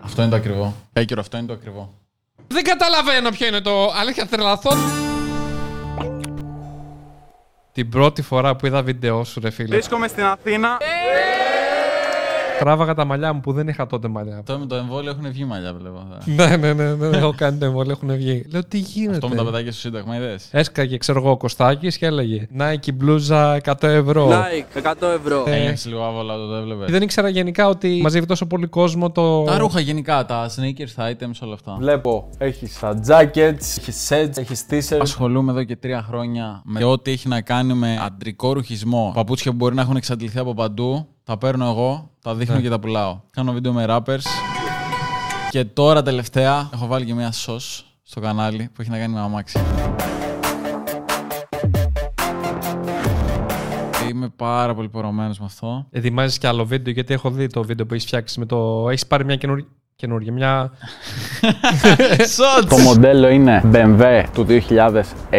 Αυτό είναι το ακριβό. Έκυρο, αυτό είναι το ακριβό. Δεν καταλαβαίνω ποιο είναι το. Αλήθεια, τρελαθώ. Την πρώτη φορά που είδα βίντεο σου, ρε φίλε. Βρίσκομαι στην Αθήνα. Τράβαγα τα μαλλιά μου που δεν είχα τότε μαλλιά. Αυτό με το εμβόλιο έχουν βγει μαλλιά, βλέπω. ναι, ναι, ναι, ναι, έχω κάνει το εμβόλιο, έχουν βγει. Λέω τι γίνεται; Αυτό με τα παιδάκια στο Σύνταγμα, είδες; Έσκαγε, ξέρω εγώ, ο Κωστάκης και έλεγε Nike μπλούζα 100 ευρώ. Like, 100 ευρώ. Ε, Έγινε λίγο άβολα το έβλεπες. Δεν ήξερα γενικά ότι μαζεύει τόσο πολύ κόσμο το. Τα ρούχα γενικά, τα sneakers, τα items, όλα αυτά. Βλέπω, έχεις τα jackets, έχεις sets, έχεις t-shirts. Ασχολούμαι εδώ και τρία χρόνια με ό,τι έχει να κάνει με αντρικό ρουχισμό. Παπούτσια που μπορεί να έχουν εξαντληθεί από παντού. Τα παίρνω εγώ, τα δείχνω και τα πουλάω. Κάνω βίντεο με rappers. Και τώρα τελευταία έχω βάλει και μια σος στο κανάλι που έχει να κάνει με αμάξι. Είμαι πάρα πολύ πορωμένος με αυτό. Ετοιμάζεις και άλλο βίντεο γιατί έχω δει το βίντεο που έχεις φτιάξει με το. Έχεις πάρει μια καινούργια. Καινούργια, μια. Το μοντέλο είναι BMW του 2006.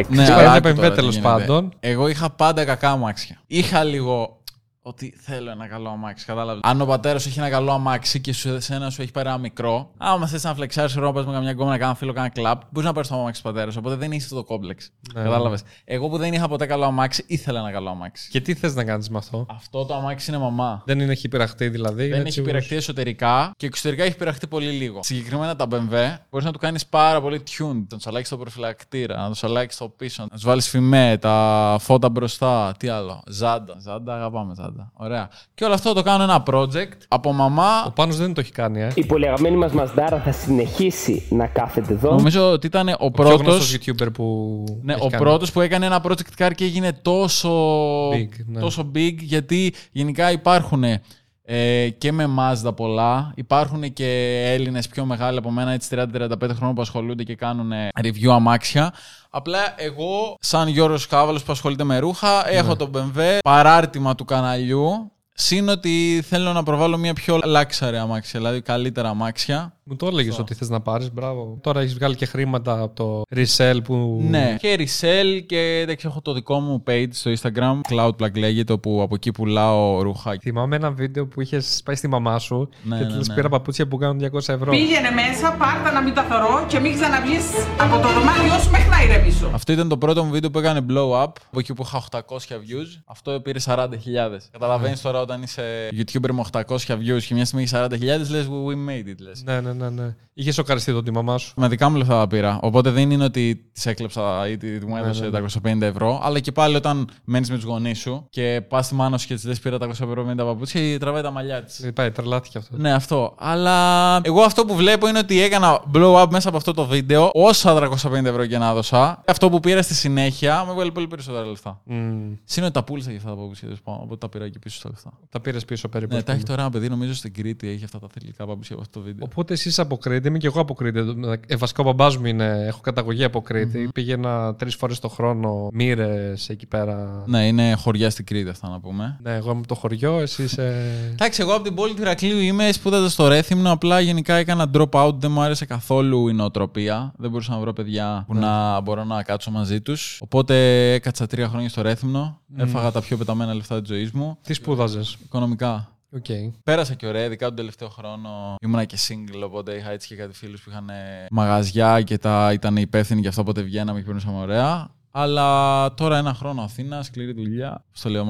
Ναι, Άκου αλλά άκου BMW τώρα τι τέλος γίνεται. πάντων. Εγώ είχα πάντα κακά αμάξια. Είχα λίγο ότι θέλω ένα καλό αμάξι. Κατάλαβες. Αν ο πατέρας σου έχει ένα καλό αμάξι και σου, εσένα σου έχει πάρει ένα μικρό, άμα θες να φλεξάρεις ρόπα με καμιά γκόμενα, να κάνω φίλο, κάνα κλαπ, μπορείς να πάρεις το αμάξι του πατέρας σου. Οπότε δεν είσαι το κόμπλεξ. Ναι. Κατάλαβες. Εγώ που δεν είχα ποτέ καλό αμάξι, ήθελα ένα καλό αμάξι. Και τι θες να κάνεις με αυτό; Αυτό το αμάξι είναι μαμά. Δεν είναι έχει πειραχτεί δηλαδή. Δεν είναι έχει σίγουρος. πειραχτεί εσωτερικά και εξωτερικά έχει πειραχτεί πολύ λίγο. Συγκεκριμένα τα BMW μπορείς να του κάνεις πάρα πολύ tune. Να τους αλλάξεις το προφυλακτήρα, να τους αλλάξεις το πίσω, να τους βάλεις φημέ, τα φώτα μπροστά. Τι άλλο. Ζάντα. Ζάντα, αγαπάμε ζάντα. Ωραία. Και όλο αυτό το κάνω ένα project από μαμά. Ο Πάνος δεν το έχει κάνει, ε. Η πολύ αγαπημένη μας Μασδάρα θα συνεχίσει να κάθεται εδώ. Νομίζω ότι ήταν ο Πιο πρώτο. γνωστός YouTuber που. Ναι, έχει ο κάνει. πρώτος που έκανε ένα project car και έγινε τόσο Big, ναι. τόσο big γιατί γενικά υπάρχουν ε, και με Mazda πολλά. Υπάρχουν και Έλληνες πιο μεγάλοι από μένα, έτσι 30-35 χρόνων που ασχολούνται και κάνουν review αμάξια. Απλά εγώ, σαν Γιώργος Κάβαλος που ασχολείται με ρούχα, Ναι. έχω το BMW παράρτημα του καναλιού. Συν ότι θέλω να προβάλλω μια πιο luxury αμάξια, δηλαδή καλύτερα αμάξια. Μου το έλεγες ότι θες να πάρεις. Μπράβο. Τώρα έχεις βγάλει και χρήματα από το resell που. Ναι. Και resell και εντάξει, έχω το δικό μου page στο Instagram, Cloudplug λέγεται, όπου από εκεί πουλάω ρούχα. Θυμάμαι ένα βίντεο που είχες πάει στη μαμά σου Ναι, και ναι, της ναι. πήρα παπούτσια που κάνουν 200 ευρώ. Πήγαινε μέσα, πάρτα να μην τα θωρώ και μην ξαναβγείς από το δωμάτιό σου μέχρι να ηρεμήσω. Αυτό ήταν το πρώτο μου βίντεο που έκανε blow up, από εκεί που είχα 800 views. Αυτό πήρε 40.000. Καταλαβαίνεις τώρα όταν είσαι YouTuber με 800 views και μια στιγμή έχει 40.000, λες we made it. Λες. Ναι, ναι, ναι. ναι. Είχε σοκαριστεί το τη μαμά σου. Με δικά μου λεφτά τα πήρα. Οπότε δεν είναι ότι τη έκλεψα ή τη- μου έδωσε ναι, ναι. 250 ευρώ. Αλλά και πάλι όταν μένεις με τους γονείς σου και πας στη μάνα σου και της λες πήρα 250 παπούτσια, τραβάει τα μαλλιά της. Ε, Πάει, τρελάθηκε αυτό. Ναι, αυτό. Αλλά εγώ αυτό που βλέπω είναι ότι έκανα blow up μέσα από αυτό το βίντεο. Όσα 350 ευρώ και να έδωσα, αυτό που πήρα στη συνέχεια με βγάλει πολύ περισσότερα λεφτά. Μμμ. Συν ότι τα πούλησα και αυτά τα παπούτσια τέλος πάντων, οπότε τα πήρα και πίσω στα λεφτά. Τα πήρες πίσω περίπου. Ναι, ας τα έχει πούμε. τώρα ένα παιδί, νομίζω στην Κρήτη έχει αυτά τα θηλυκά παπούτσια από αυτό το βίντεο. Οπότε εσεί από Κρήτη, είμαι και εγώ από Κρήτη. Ε, βασικά ο μπαμπάς μου είναι, έχω καταγωγή από Κρήτη. Πήγαινα τρεις φορές το χρόνο μοίρες εκεί πέρα. Ναι, είναι χωριά στην Κρήτη αυτά να πούμε. Ναι, εγώ είμαι από το χωριό, εσύ είσαι. Εντάξει, εγώ από την πόλη του Ηρακλείου είμαι, σπούδαζα στο Ρέθυμνο. Απλά γενικά έκανα drop out. Δεν μου άρεσε καθόλου η νοοτροπία. Δεν μπορούσα να βρω παιδιά που να μπορώ να κάτσω μαζί τους. Οπότε έκατσα τρία χρόνια στο Ρέθυμνο. Έφαγα τα πιο πεταμένα λεφτά της ζωής μου. Τι σπούδαζες; Οικονομικά. Οκ. Πέρασα και ωραία, ειδικά τον τελευταίο χρόνο ήμουνα και single, οπότε είχα έτσι και κάτι φίλους που είχαν ε, μαγαζιά και τα ήταν υπεύθυνοι γι' αυτό, οπότε βγαίναμε και περνούσαμε ωραία. Αλλά τώρα ένα χρόνο Αθήνα, σκληρή δουλειά, στο λέω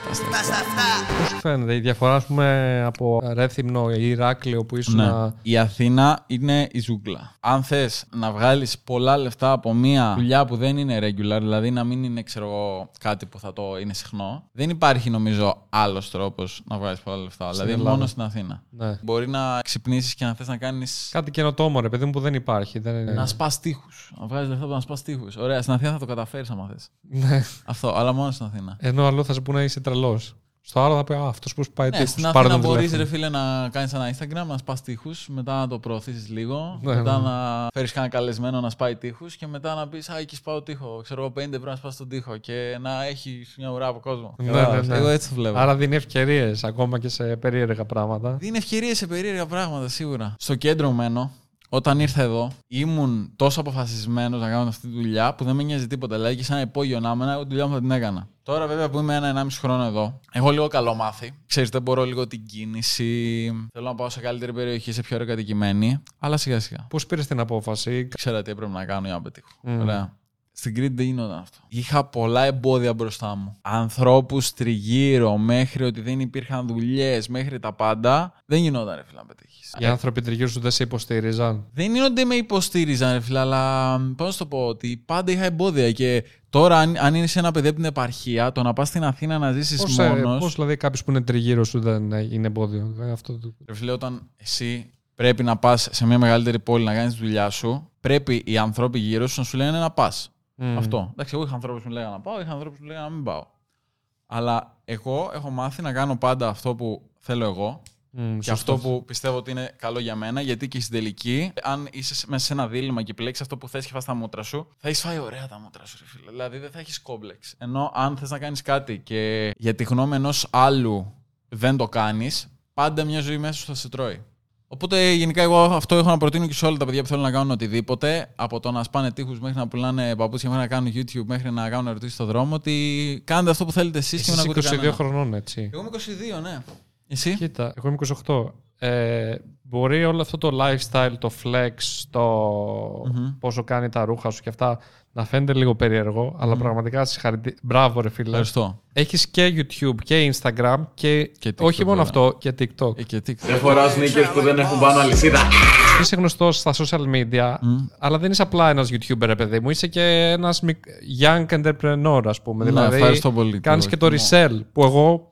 Mad Clip. Πώς σου φαίνεται η διαφορά, ας πούμε, από Ρέθυμνο ή Ηράκλειο που ήσουν. Ναι. Η Αθήνα είναι η ζούγκλα. Αν θες να βγάλεις πολλά λεφτά από μια δουλειά που δεν είναι regular, δηλαδή να μην είναι ξέρω, εγώ, κάτι που θα το είναι συχνό, δεν υπάρχει νομίζω άλλος τρόπος να βγάλεις πολλά λεφτά. δηλαδή Ελλάδα. μόνο στην Αθήνα. Ναι. Μπορεί να ξυπνήσεις και να θες να κάνεις. Κάτι καινοτόμο, ρε παιδί μου, που δεν υπάρχει. Δεν είναι... Να σπας τοίχους. Να βγάλεις λεφτά από να σπας τοίχους. Ωραία, στην Αθήνα θα το καταφέρεις άμα θες. Ναι. Αυτό, αλλά μόνο στην Αθήνα. Ενώ αλλού θα σου πούνε είσαι τρελός. Στο άλλο θα πει Α, αυτός που σπάει Ναι, τείχους, στην πάρε Αθήνα τον μπορείς τηλέφωνο». ρε φίλε να κάνεις ένα Instagram, να σπάς τείχους, μετά να το προωθήσεις λίγο, Ναι, μετά ναι. να φέρεις κανένα καλεσμένο να σπάει τείχους και μετά να πεις Α, εκεί σπάω τείχο. Ξέρω εγώ 50 ευρώ να σπά τον τείχο και να έχεις μια ουρά από κόσμο. Ναι, Κατάλαβες. ναι, ναι. Εγώ έτσι το βλέπω. Άρα δίνει ευκαιρίες ακόμα και σε περίεργα πράγματα. Δίνει ευκαιρίες σε περίεργα πράγματα σίγουρα. Στο κέντρο μένω. Όταν ήρθα εδώ, ήμουν τόσο αποφασισμένος να κάνω αυτή τη δουλειά που δεν με νοιάζει τίποτα. Δηλαδή, και σαν υπόγειο να ήμουν, εγώ τη δουλειά μου θα την έκανα. Τώρα, βέβαια, που είμαι ένα-ενάμιση χρόνο εδώ, έχω λίγο καλό μάθη. Ξέρετε, μπορώ λίγο την κίνηση. Θέλω να πάω σε καλύτερη περιοχή, σε πιο ωραία κατοικημένη. Αλλά σιγά-σιγά. Πώς πήρες την απόφαση; Ξέρα τι έπρεπε να κάνω για να πετύχω. Μμμ. Ωραία. Στην Κρήτη δεν γινόταν αυτό. Είχα πολλά εμπόδια μπροστά μου. Ανθρώπους τριγύρω, μέχρι ότι δεν υπήρχαν δουλειές, μέχρι τα πάντα. Δεν γινόταν, ρε φίλε, να πετύχεις. Οι άνθρωποι τριγύρω σου δεν σε υποστήριζαν. Δεν είναι ότι με υποστήριζαν, ρε φίλε, αλλά πώς να σου το πω, ότι πάντα είχα εμπόδια. Και τώρα, αν, αν είσαι ένα παιδί από την επαρχία, το να πας στην Αθήνα να ζήσεις Πώς μόνο. πώς, δηλαδή κάποιος που είναι τριγύρω σου δεν είναι εμπόδιο. Ε, Αυτό το... Ρε φίλε, όταν εσύ πρέπει να πας σε μια μεγαλύτερη πόλη να κάνεις τη δουλειά σου, πρέπει οι άνθρωποι γύρω σου να σου λένε να πας. Μμ. Αυτό. Εντάξει, εγώ είχα ανθρώπους που μου λέγανε να πάω, είχα ανθρώπους που μου λέγανε να μην πάω. Αλλά εγώ έχω μάθει να κάνω πάντα αυτό που θέλω εγώ Μμ, και σωστός. αυτό που πιστεύω ότι είναι καλό για μένα, γιατί και στην τελική, αν είσαι σε- μέσα σε ένα δίλημα και επιλέξεις αυτό που θες και φας τα μούτρα σου, θα έχεις φάει ωραία τα μούτρα σου, ρε φίλε. Δηλαδή δεν θα έχεις κόμπλεξ. Ενώ αν θες να κάνεις κάτι και για τη γνώμη ενός άλλου δεν το κάνεις, πάντα μια ζωή μέσα σου θα σε τρώει. Οπότε γενικά εγώ αυτό έχω να προτείνω και σε όλα τα παιδιά που θέλουν να κάνουν οτιδήποτε, από το να σπάνε τείχους μέχρι να πουλάνε παπούτσια, μέχρι να κάνουν YouTube, μέχρι να κάνουν ερωτήσεις στον δρόμο, ότι κάντε αυτό που θέλετε εσείς και Εσύ μην είσαι ακούτε 22 κανένα. χρονών, έτσι. Εγώ είμαι 22, ναι. Εσύ; Κοίτα, εγώ είμαι 28. Ε, μπορεί όλο αυτό το lifestyle, το flex, το Μμμ. πόσο κάνει τα ρούχα σου και αυτά να φαίνεται λίγο περίεργο, αλλά πραγματικά συγχαρητήρια. Μπράβο, ρε φίλε. Ευχαριστώ. Έχεις και YouTube και Instagram και, Και TikTok, όχι μόνο βέβαια. αυτό, και TikTok. Ε, και τι. Δεν φοράω sneakers που δεν έχουν πάνω αλυσίδα. Είσαι γνωστός στα social media, αλλά δεν είσαι απλά ένας YouTuber, ρε παιδί μου. Είσαι και ένας young entrepreneur, ας πούμε. Ναι, δηλαδή, ευχαριστώ πολύ. Κάνεις Το και το εκτιμώ. resell, που εγώ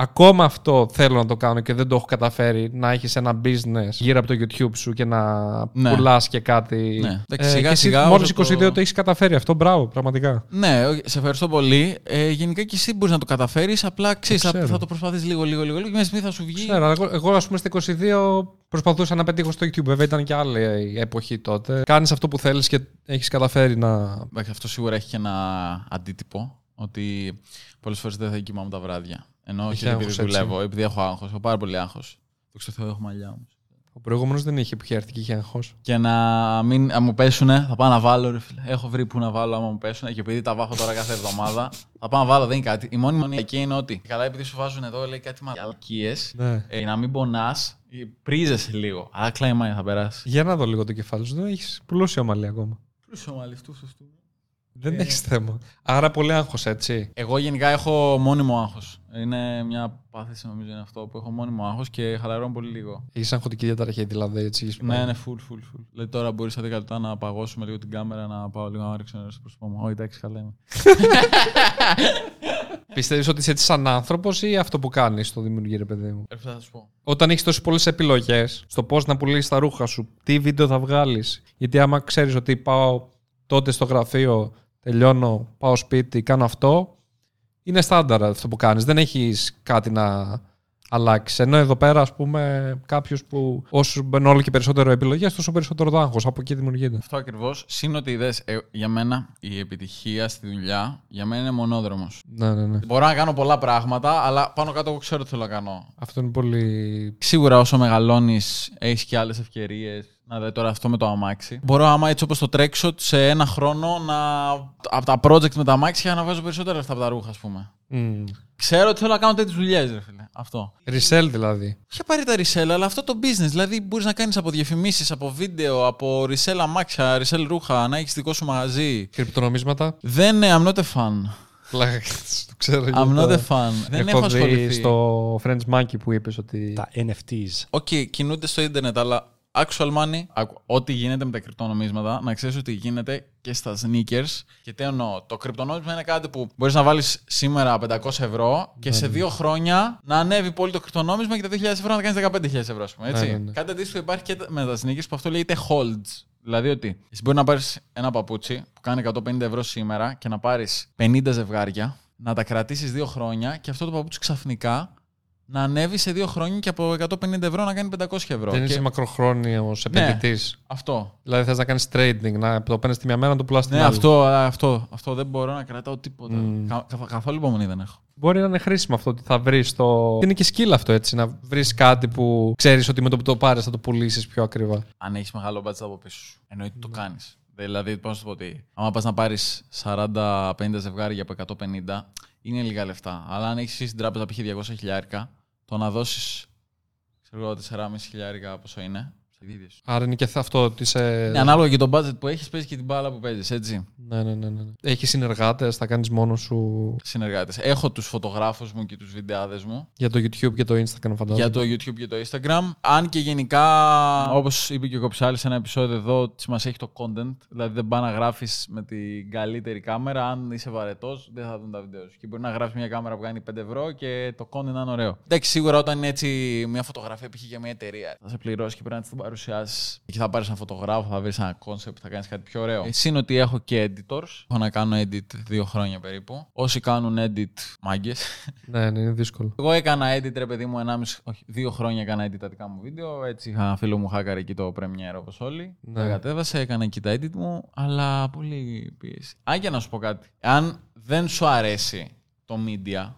ακόμα αυτό θέλω να το κάνω και δεν το έχω καταφέρει. Να έχεις ένα business γύρω από το YouTube σου και να Ναι. πουλάς και κάτι. Ε, Ναι. Εντάξει, σιγά και εσύ σιγά Μόλις όσο 22 το- το, έχεις καταφέρει αυτό. Μπράβο, πραγματικά. Ναι, όχι, σε ευχαριστώ πολύ. Ε, γενικά και εσύ μπορείς να το καταφέρεις. Απλά ξέρεις, ξέρω. θα το προσπαθείς λίγο, λίγο, λίγο. Και μια στιγμή θα σου βγει. Ξέρω, αλλά εγώ, εγώ ας πούμε στα 22 προσπαθούσα να πετύχω στο YouTube. Βέβαια ήταν και άλλη εποχή τότε. Κάνεις αυτό που θέλεις και έχεις καταφέρει να. Εντάξει, αυτό σίγουρα έχει και ένα αντίτυπο. Ότι πολλές φορές δεν θα κοιμάμαι τα βράδια. Ενώ όχι Έχει επειδή άγχος, έτσι. δουλεύω, επειδή έχω άγχος. Έχω πάρα πολύ άγχος. Το Θεώ, έχω μαλλιά όμως. Ο προηγούμενος δεν είχε που είχε έρθει και είχε αγχώ. Και να μην να μου πέσουνε, θα πάω να βάλω. Ρε, φίλε. Έχω βρει που να βάλω άμα μου πέσουνε και επειδή τα βάφω τώρα κάθε εβδομάδα, θα πάω να βάλω. Δεν είναι κάτι. Η μόνη μονή εκεί είναι ότι. Καλά, επειδή σου βάζουν εδώ, λέει κάτι μαλακίε. Ναι. Ε, να μην πονάς, πρίζεσαι λίγο. Αλλά κλάιμα θα περάσει. Για να δω λίγο το κεφάλι σου. Δεν έχεις πλούσιο μαλλί ακόμα. Πλούσιο μαλλί, αυτού, αυτού. Δεν Ε. έχεις θέμα. Άρα πολύ άγχος, έτσι. Εγώ γενικά έχω μόνιμο άγχος. Είναι μια πάθηση, νομίζω, είναι αυτό που έχω μόνιμο άγχος και χαλαρώνω πολύ λίγο. Έχεις αγχωτική διαταραχή, δηλαδή. Έτσι, έχεις Ναι, πάει. είναι full, full, full. Δηλαδή τώρα μπορείς σε 10 λεπτά να παγώσουμε λίγο την κάμερα, να πάω λίγο να ρίξω νερό στο πρόσωπό μου. Όχι, εντάξει, καλά είμαι. Πιστεύεις ότι είσαι έτσι σαν άνθρωπος ή αυτό που κάνεις το δημιουργεί, ρε παιδί μου; Ε, θα σου πω. Όταν έχεις τόσες πολλές επιλογές στο πώς να πουλήσεις τα ρούχα σου, τι βίντεο θα βγάλεις. Γιατί άμα ξέρεις ότι πάω τότε στο γραφείο, τελειώνω, πάω σπίτι, κάνω αυτό, είναι στάνταρ αυτό που κάνεις. Δεν έχεις κάτι να αλλάξεις. Ενώ εδώ πέρα, ας πούμε, κάποιος που όσο μπαίνουν όλο και περισσότερο επιλογές, τόσο περισσότερο το άγχο. Από εκεί δημιουργείται. Αυτό ακριβώς. Συν ότι είδες, ε, για μένα η επιτυχία στη δουλειά για μένα είναι μονόδρομος. Ναι, ναι, ναι. Μπορώ να κάνω πολλά πράγματα, αλλά πάνω κάτω εγώ ξέρω τι θέλω να κάνω. Αυτό είναι πολύ. Σίγουρα όσο μεγαλώνεις, έχεις και άλλες ευκαιρίες. Να δει τώρα αυτό με το αμάξι. Μπορώ, άμα έτσι όπως το τρέξω, σε ένα χρόνο να. από τα project με τα αμάξια να βάζω περισσότερα λεφτά από τα ρούχα, ας πούμε. Μμ. Ξέρω ότι θέλω να κάνω τέτοιες δουλειές, ρε φίλε. Αυτό. Resell δηλαδή. Είχε πάρει τα resell, αλλά αυτό το business. Δηλαδή, μπορείς να κάνεις από διαφημίσεις, από βίντεο, από resell αμάξια, resell ρούχα, να έχεις δικό σου μαγαζί. Κρυπτονομίσματα. Δεν, ε, I'm not a fan. Πλάκα, το ξέρω. I'm not a fan. Δεν έχω δει ασχοληθεί. στο Friends Monkey που είπες ότι. Τα NFTs. OK, κινούνται στο ίντερνετ, αλλά actual money, άκου, ό,τι γίνεται με τα κρυπτονομίσματα, να ξέρεις ότι γίνεται και στα sneakers. Και τι εννοώ, το κρυπτονόμισμα είναι κάτι που μπορείς να βάλεις σήμερα 500 ευρώ και σε δύο χρόνια να ανέβει πολύ το κρυπτονόμισμα και τα 2.000 ευρώ να κάνεις 15.000 ευρώ, ας πούμε. Έτσι. Ναι, ναι, ναι. Κάτι αντίστοιχο υπάρχει και με τα sneakers που αυτό λέγεται holds. Δηλαδή ότι εσύ μπορεί να πάρεις ένα παπούτσι που κάνει 150 ευρώ σήμερα και να πάρεις 50 ζευγάρια, να τα κρατήσεις δύο χρόνια και αυτό το παπούτσι ξαφνικά να ανέβει σε δύο χρόνια και από 150 ευρώ να κάνει 500 ευρώ. Δεν Και είσαι μακροχρόνιο επενδυτής. Αυτό. Δηλαδή θες να κάνεις trading, να το παίρνεις τη μια μέρα να το πουλάς την Ναι, άλλη. αυτό, αυτό, αυτό δεν μπορώ να κρατάω τίποτα. Μμ. Κα- κα- καθόλου υπομονή δεν έχω. Μπορεί να είναι χρήσιμο αυτό ότι θα βρεις το. Είναι και skill αυτό έτσι. Να βρεις κάτι που ξέρεις ότι με το που το πάρεις θα το πουλήσεις πιο ακριβά. Αν έχεις μεγάλο budget από πίσω σου. Εννοείται Ναι. το κάνεις. Δηλαδή, πώς να σου πω τι. Άμα πας να πάρεις 40-50 ζευγάρια από 150, είναι λίγα λεφτά. Αλλά αν έχεις στην τράπεζα π.χ. 200 χιλιάρικα, το να δώσεις. ξέρω εγώ 4,5 χιλιάρικα πόσο είναι. Σε ίδιες. Άρα είναι και αυτό ότι είσαι. Ναι, ανάλογα και το budget που έχεις, παίζεις και την μπάλα που παίζεις, έτσι. Ναι, ναι, ναι. ναι. Έχεις συνεργάτες, θα κάνεις μόνος σου Συνεργάτες. Έχω τους φωτογράφους μου και τους βιντεάδες μου. για το YouTube και το Instagram, φαντάζομαι. Για το YouTube και το Instagram. Αν και γενικά, όπως είπε και ο Κοψάλης σε ένα επεισόδιο εδώ, τι μας έχει το content. Δηλαδή δεν πάει να γράφεις με την καλύτερη κάμερα. Αν είσαι βαρετός, δεν θα δουν τα βίντεο σου. Και μπορεί να γράφεις μια κάμερα που κάνει 5 ευρώ και το content να είναι ωραίο. Εντάξει, σίγουρα όταν είναι έτσι μια φωτογραφία π.χ. για μια εταιρεία, θα σε πληρώσει και πρέπει να της την παρουσιάσεις. Και θα πάρεις έναν φωτογράφο, θα βρεις ένα concept, θα κάνεις κάτι πιο ωραίο. Εσύ είναι ότι έχω και editors. Έχω να κάνω edit δύο χρόνια περίπου. Όσοι κάνουν edit, μάγκες. Ναι, ναι, είναι δύσκολο. Εγώ έκανα edit, ρε παιδί μου, 1,5, όχι, δύο χρόνια έκανα edit τα δικά μου βίντεο. Έτσι είχα ένα φίλο μου hacker εκεί το Premiere όπως όλοι. Ναι. Τα κατέβασε, έκανα εκεί τα edit μου, αλλά πολύ πίεση. Αν και να σου πω κάτι. Αν δεν σου αρέσει το media,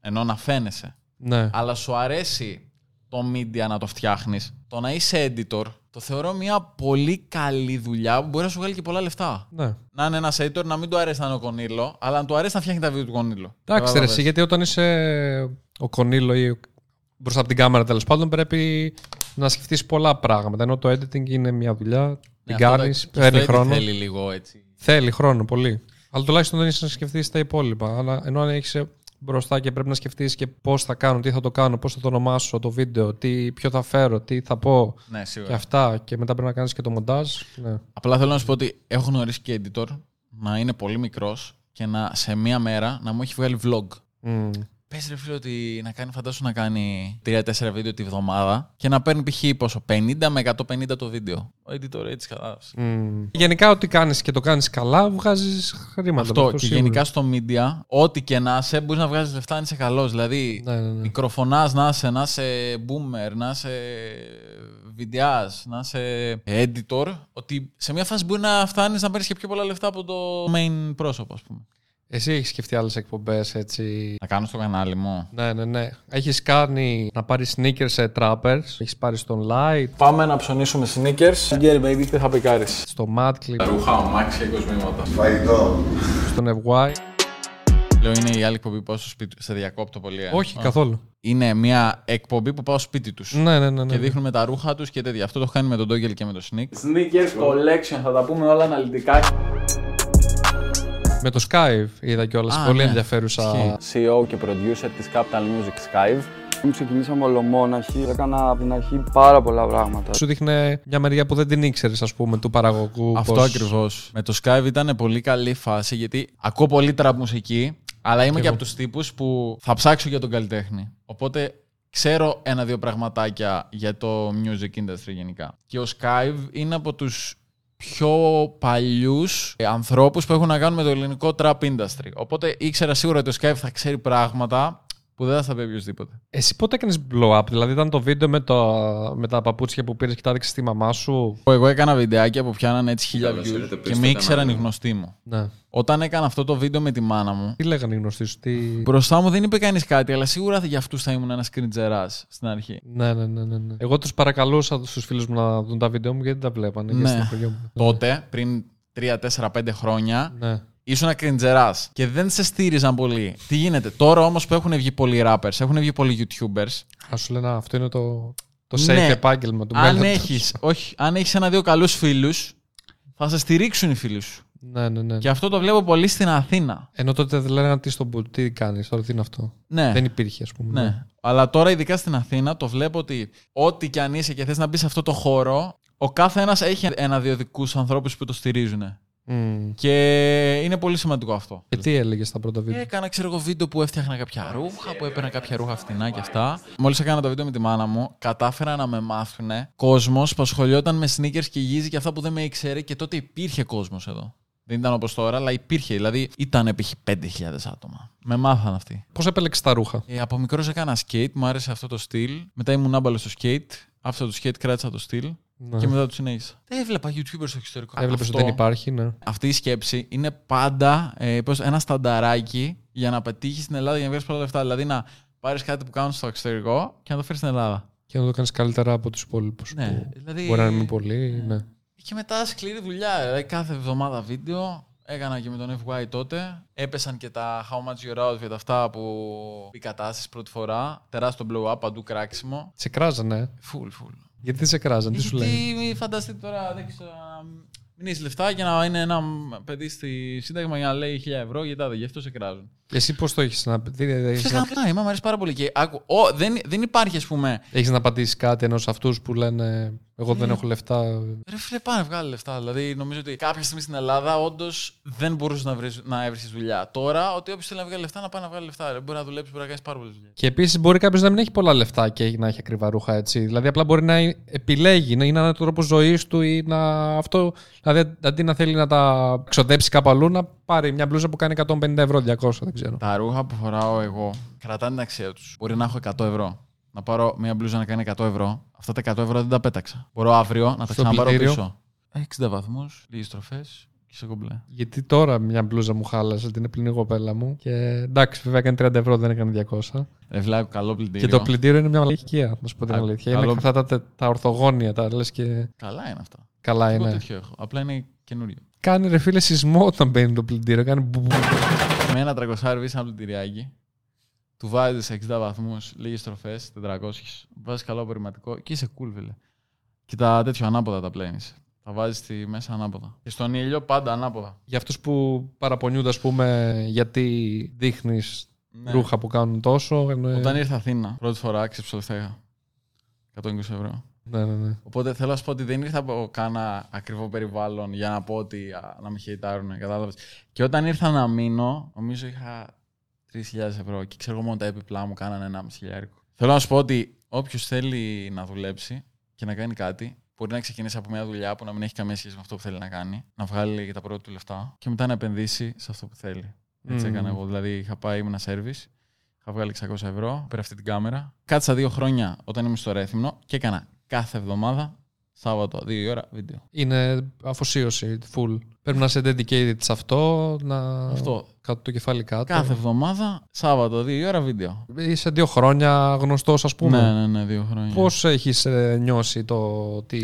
ενώ να φαίνεσαι, Ναι. αλλά σου αρέσει το media να το φτιάχνεις, το να είσαι editor, το θεωρώ μια πολύ καλή δουλειά που μπορεί να σου βγάλει και πολλά λεφτά. ναι. Να είναι ένας editor, να μην του αρέσει να είναι ο Κονίλο, αλλά να του αρέσει να φτιάχνει τα βίντεο του Κονίλο. Εντάξει, ρε, Κατάλαβες. εσύ, γιατί όταν είσαι ο Κονίλο ή ο- μπροστά από την κάμερα τέλος πάντων πρέπει να σκεφτείς πολλά πράγματα. Ενώ το editing είναι μια δουλειά, Ναι, την αυτό κάνεις, το- και παίρνει στο edit χρόνο. Θέλει λίγο έτσι. Θέλει χρόνο πολύ. Αλλά τουλάχιστον δεν είσαι να σκεφτείς τα υπόλοιπα. Αλλά ενώ αν έχεις μπροστά και πρέπει να σκεφτείς και πώς θα κάνω, τι θα το κάνω, πώς θα το ονομάσω το βίντεο, τι, ποιο θα φέρω, τι θα πω Ναι, σίγουρα. και αυτά. Και μετά πρέπει να κάνεις και το μοντάζ. Ναι. Απλά θέλω να σου πω ότι έχω γνωρίσει και editor να είναι πολύ μικρός και να σε μία μέρα να μου έχει βγάλει vlog. Μμ. Πες ρε φίλε ότι να κάνει, φαντάσου να κάνει 3-4 βίντεο τη βδομάδα και να παίρνει π.χ. πόσο, 50 με 150 το βίντεο. Ο editor έτσι κατάλαβες. Μμ. Γενικά, ό,τι κάνεις και το κάνεις καλά, βγάζεις χρήματα. Αυτό και σίγουρα. γενικά στο media, ό,τι και να είσαι, μπορείς να βγάζεις λεφτά αν είσαι καλός. Δηλαδή, Ναι, ναι, ναι. μικροφωνάς να είσαι, να είσαι boomer, να είσαι βιντεάς, να είσαι editor, ότι σε μια φάση μπορεί να φτάνεις να παίρνεις και πιο πολλά λεφτά από το main πρόσωπο, ας πούμε. Εσύ έχεις σκεφτεί άλλες εκπομπές έτσι; Να κάνω στο κανάλι μου. Ναι, ναι, ναι. Έχεις κάνει να πάρεις sneakers σε trappers; Έχεις πάρει στον Light, Πάμε να ψωνίσουμε sneakers. Γκέρι, baby, τι θα πικάρεις; στο Mad Clip, Ρούχα, ομάξια, κοσμήματα. στον FY. Λέω είναι η άλλη εκπομπή που πάω στο σπίτι του. Σε διακόπτω πολύ. ε. Όχι, Α. καθόλου. Είναι μια εκπομπή που πάω στο σπίτι τους. Ναι, ναι, ναι. ναι. Και δείχνουμε τα ρούχα τους και τέτοια. Αυτό το έχω κάνει με τον Doggle και με το Sneak. Sneakers Collection, θα τα πούμε όλα αναλυτικά. Με το Skype είδα κιόλας. Α, Πολύ ναι. ενδιαφέρουσα. CEO και producer της Capital Music Skype. Ξεκινήσαμε ολομόναχοι, έκανα από την αρχή πάρα πολλά πράγματα. Σου δείχνε μια μεριά που δεν την ήξερες, ας πούμε, του παραγωγού. Αυτό πώς- ακριβώς. Με το Skype ήταν πολύ καλή φάση γιατί ακούω πολύ trap μουσική, αλλά είμαι και, εγώ. από τους τύπους που θα ψάξω για τον καλλιτέχνη. Οπότε ξέρω ένα-δύο πραγματάκια για το music industry γενικά. Και ο Skype είναι από τους πιο παλιούς ανθρώπους που έχουν να κάνουν με το ελληνικό trap industry. Οπότε ήξερα σίγουρα ότι ο Skype θα ξέρει πράγματα που δεν θα τα πει οποιοδήποτε. Εσύ πότε έκανες blow up, δηλαδή ήταν το βίντεο με, το, με τα παπούτσια που πήρες και τα έδειξες στη μαμά σου; Εγώ έκανα βιντεάκια που πιάνανε έτσι χίλια Καλώς views ήρθατε και πίσω με στο ήξεραν οι κανάλι μου. γνωστοί μου. Ναι. Όταν έκανα αυτό το βίντεο με τη μάνα μου, Τι λέγανε οι γνωστοί σου, τι. Μπροστά μου δεν είπε κανείς κάτι, αλλά σίγουρα για αυτούς θα ήμουν ένας κριντζεράς στην αρχή. Ναι, ναι, ναι, ναι, ναι. Εγώ τους παρακαλούσα στους φίλους μου να δουν τα βίντεο μου γιατί δεν τα βλέπανε. Ναι. Ναι. στην εποχή μου. Τότε, πριν 3, 4, 5 χρόνια, Ναι. Ήσουν κριντζεράς και δεν σε στήριζαν πολύ. Τι γίνεται, τώρα όμως που έχουν βγει πολλοί rappers, έχουν βγει πολλοί YouTubers. Α σου λένε αυτό είναι το, το safe Ναι. επάγγελμα του Αν μέλλοντος. έχεις όχι, αν έχεις ένα-δύο καλούς φίλους, θα σε στηρίξουν οι φίλοι σου. Ναι, ναι, ναι. Και αυτό το βλέπω πολύ στην Αθήνα. Ενώ τότε δεν λέγανε τι στον boot, τι κάνεις, τώρα τι είναι αυτό. Ναι. Δεν υπήρχε, ας πούμε. Ναι. Αλλά τώρα, ειδικά στην Αθήνα, το βλέπω ότι ό,τι και αν είσαι και θες να μπεις σε αυτό το χώρο, ο κάθε ένας έχει ένα-δύο δικούς ανθρώπους που το στηρίζουν. Μμ. Και είναι πολύ σημαντικό αυτό. Και τι έλεγες στα πρώτα βίντεο; Έκανα, ξέρω εγώ, βίντεο που έφτιαχνα κάποια ρούχα, που έπαιρνα κάποια ρούχα φτηνά και αυτά. Μόλις έκανα το βίντεο με τη μάνα μου, κατάφερα να με μάθουν κόσμος που ασχολιόταν με sneakers και γύζι και αυτά που δεν με ήξερε και τότε υπήρχε κόσμος εδώ. Δεν ήταν όπως τώρα, αλλά υπήρχε. Δηλαδή ήταν π.χ. 5.000 άτομα. Με μάθαν αυτοί. Πώς επέλεξε τα ρούχα; Ε, από μικρός έκανα skate, μου άρεσε αυτό το στυλ. Μετά ήμουν άμπαλος στο skate. Άφησα το skate, κράτησα το στυλ. Ναι. Και μετά το συνέχισα. Δεν έβλεπα YouTubers στο εξωτερικό. Έβλεπες Αυτό- ότι δεν υπάρχει, ναι. Αυτή η σκέψη είναι πάντα ε, πώς, ένα στανταράκι για να πετύχεις στην Ελλάδα για να βγάλει πολλά λεφτά. Δηλαδή να πάρεις κάτι που κάνουν στο εξωτερικό και να το φέρεις στην Ελλάδα. Και να το κάνεις καλύτερα από τους υπόλοιπους. Ναι, δηλαδή- Μπορεί να είναι πολύ, ναι. Και μετά σκληρή δουλειά. Δηλαδή κάθε εβδομάδα βίντεο. Έκανα και με τον FY τότε. Έπεσαν και τα How much your outfit αυτά που η κατάσταση πρώτη φορά. Τεράστιο blow up, παντού κράξιμο. Σε κράζανε. Full, full. Γιατί δεν σε κράζανε, τι σου λέει; Γιατί μη φανταστείτε τώρα, δεν ξέρω, να μην έχει λεφτά και να είναι ένα παιδί στη Σύνταγμα για να λέει 1000 ευρώ, γιατί δεν γι' αυτό σε κράζουν. Εσύ πώς το έχεις να, τι- δεν έχεις Φυσικά, να, ναι, μου αρέσει πάρα πολύ. Και άκου, ο, δεν, δεν υπάρχει, ας πούμε. έχεις να πατήσει κάτι ενός αυτούς που λένε Εγώ δεν έχω λεφτά. Ρε φίλε, πάνε βγάλει λεφτά. Δηλαδή, νομίζω ότι κάποια στιγμή στην Ελλάδα όντως δεν μπορούσες να βρεις να έβρισκε δουλειά. Τώρα, ότι όποιος θέλει να βγάλει λεφτά, να πάει να βγάλει λεφτά. Ρε, μπορεί να δουλέψει, μπορεί να κάνεις πάρα πολλές δουλειές. Και επίσης μπορεί κάποιος να μην έχει πολλά λεφτά και να έχει ακριβά ρούχα έτσι. Δηλαδή απλά μπορεί να επιλέγει, να είναι ένα τρόπος ζωής του ή να αυτό. Δηλαδή αντί να θέλει να τα ξοδέψει κάπου αλλού, να πάρει μια μπλούζα που κάνει 150 ευρώ, 200, δεν ξέρω. Τα ρούχα που φοράω εγώ κρατάνε την αξία τους. Μπορεί να έχω 100 ευρώ. Να πάρω μια μπλούζα να κάνει 100 ευρώ. Αυτά τα 100 ευρώ δεν τα πέταξα. Μπορώ αύριο να τα Στο ξαναπάρω πλυντήριο. πίσω. 60 βαθμούς, λίγες στροφές και σε κομπλέ. Γιατί τώρα μια μπλούζα μου χάλασε, την έπλυνε η κοπέλα μου. Και εντάξει, βέβαια έκανε 30 ευρώ, δεν έκανε 200. Ρε βλάκο, καλό πλυντήριο. Και το πλυντήριο είναι μια μαλακία, να σου πω την Α, αλήθεια. καλό- Είναι αυτά τα, τα ορθογόνια, τα λες και Καλά είναι αυτά. καλά Εγώ είναι. τέτοιο έχω. Απλά είναι καινούριο. Κάνει ρε φίλε σεισμό όταν μπαίνει το πλυντήριο. Κάνει μπου- μπου- Με ένα 300 βρίσκει ένα πλυντηριάκι. Του βάζεις 60 βαθμούς, λίγες στροφές, 400. Βάζεις καλό απορριμματικό και είσαι cool, φίλε. Και τα τέτοιο ανάποδα τα πλένεις. Τα βάζεις στη μέσα ανάποδα. Και στον ήλιο πάντα ανάποδα. Για αυτούς που παραπονιούνται, ας πούμε, γιατί δείχνεις Ναι. ρούχα που κάνουν τόσο. Ενώ... Όταν ήρθα Αθήνα, πρώτη φορά ξύψω λεφτά είχα. 120 ευρώ. Ναι, ναι, ναι. Οπότε θέλω να σου πω ότι δεν ήρθα από κάνα ακριβό περιβάλλον για να πω ότι α, να με χαιρετάρουν. Κατάλαβες. Και όταν ήρθα να μείνω, νομίζω είχα 3.000 ευρώ και ξέρω εγώ μόνο τα έπιπλά μου κάνανε 1,5 χιλιάρικο. Θέλω να σου πω ότι όποιος θέλει να δουλέψει και να κάνει κάτι, μπορεί να ξεκινήσει από μια δουλειά που να μην έχει καμία σχέση με αυτό που θέλει να κάνει, να βγάλει τα πρώτα του λεφτά και μετά να επενδύσει σε αυτό που θέλει. Έτσι Μμμ. έκανα εγώ. Δηλαδή είχα πάει, ήμουν service, είχα βγάλει 600 ευρώ, πέρα αυτή την κάμερα. Κάτσα δύο χρόνια όταν ήμουν στο Ρέθυμνο και έκανα κάθε εβδομάδα, Σάββατο, δύο η ώρα βίντεο. Είναι αφοσίωση, full. Πρέπει να είσαι dedicated σε αυτό, να Αυτό. κάτω το κεφάλι κάτω. Κάθε εβδομάδα, Σάββατο, δύο η ώρα βίντεο. Είσαι δύο χρόνια γνωστός, ας πούμε. Ναι, ναι, ναι, δύο χρόνια. Πώς έχεις νιώσει το ότι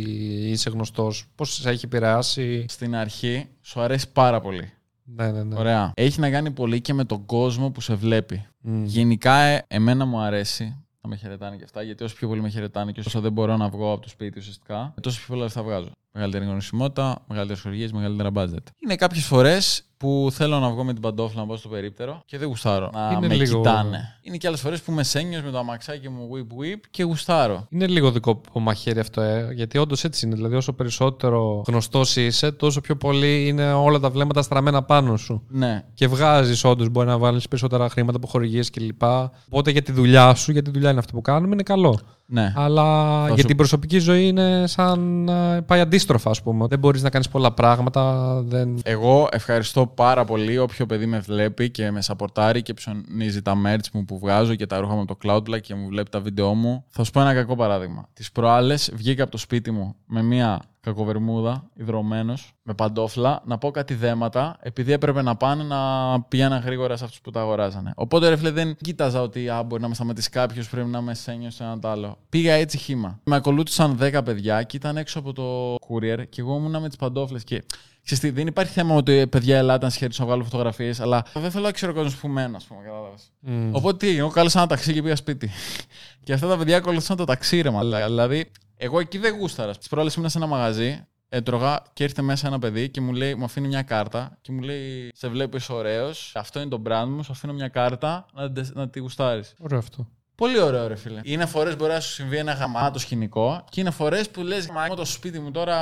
είσαι γνωστός, Πώς σε έχει επηρεάσει; Στην αρχή σου αρέσει πάρα πολύ. Ναι, ναι, ναι. Ωραία. Έχει να κάνει πολύ και με τον κόσμο που σε βλέπει. Μμ. Γενικά, ε, εμένα μου αρέσει να με χαιρετάνε και αυτά, γιατί όσο πιο πολύ με χαιρετάνε και όσο δεν μπορώ να βγω από το σπίτι ουσιαστικά, τόσο πιο πολλά λεφτά βγάζω. Μεγαλύτερη γνωσιμότητα, μεγαλύτερες χορηγίες, μεγαλύτερα budget. Είναι κάποιες φορές που θέλω να βγω με την παντόφλα να πάω στο περίπτερο και δεν γουστάρω να Είναι με λίγο- κοιτάνε. Είναι και άλλες φορές που είμαι σένιος με το αμαξάκι μου whip whip και γουστάρω. Είναι λίγο δικό μαχαίρι αυτό, ε, γιατί όντως έτσι είναι. Δηλαδή, όσο περισσότερο γνωστός είσαι, τόσο πιο πολύ είναι όλα τα βλέμματα στραμμένα πάνω σου. Ναι, Και βγάζεις, όντως, μπορεί να βάλεις περισσότερα χρήματα από χορηγίες κλπ. Οπότε για τη δουλειά σου, γιατί τη δουλειά είναι αυτό που κάνουμε, είναι καλό. Ναι. Αλλά για σου- την προσωπική ζωή είναι σαν να πάει αντίστροφα, ας πούμε. Δεν μπορείς να κάνεις πολλά πράγματα. Δεν... Εγώ ευχαριστώ πάρα πολύ όποιο παιδί με βλέπει και με σαπορτάρει και ψωνίζει τα merch μου που βγάζω και τα ρούχα μου από το Cloudblack και μου βλέπει τα βίντεο μου. Θα σου πω ένα κακό παράδειγμα. Τις προάλλες βγήκα από το σπίτι μου με μία κακοβερμούδα, υδρωμένος, με παντόφλα, να πω κάτι δέματα, επειδή έπρεπε να πάνε να πηγαίναν γρήγορα σε αυτούς που τα αγοράζανε. Οπότε ρε φίλε, δεν κοίταζα ότι α, μπορεί να με σταματήσει κάποιος, πρέπει να με σένιο σε έναν άλλο. Πήγα έτσι χήμα. Με ακολούθησαν 10 παιδιά και ήταν έξω από το courier και εγώ ήμουνα με τις παντόφλες και. Ξέρεις τι, δεν υπάρχει θέμα ότι «Ε, παιδιά, ελάτε να σχέδιο να βγάλω φωτογραφίες, αλλά δεν θέλω να ξέρω κόσμος που μένω, ας πούμε, κατάλαβες. Μμ. Οπότε τι έγινε, εγώ κάλεσα ένα ταξί και πήγα σπίτι. και αυτά τα παιδιά ακολουθούσαν το ταξί, ρε μαλάκα. Δηλαδή, εγώ εκεί δεν γούσταρα. Τις προάλλε ήμουν σε ένα μαγαζί, έτρωγα και ήρθε μέσα ένα παιδί και μου λέει, μου αφήνει μια κάρτα και μου λέει: Σε βλέπω, είσαι ωραίος. Αυτό είναι το brand μου, σου αφήνω μια κάρτα να, τε- να τη γουστάρεις. Ωραίο αυτό. Πολύ ωραίο, ρε φίλε. Είναι φορές μπορεί να σου συμβεί ένα γαμάτο σκηνικό και είναι φορές που λες Μα το σπίτι μου τώρα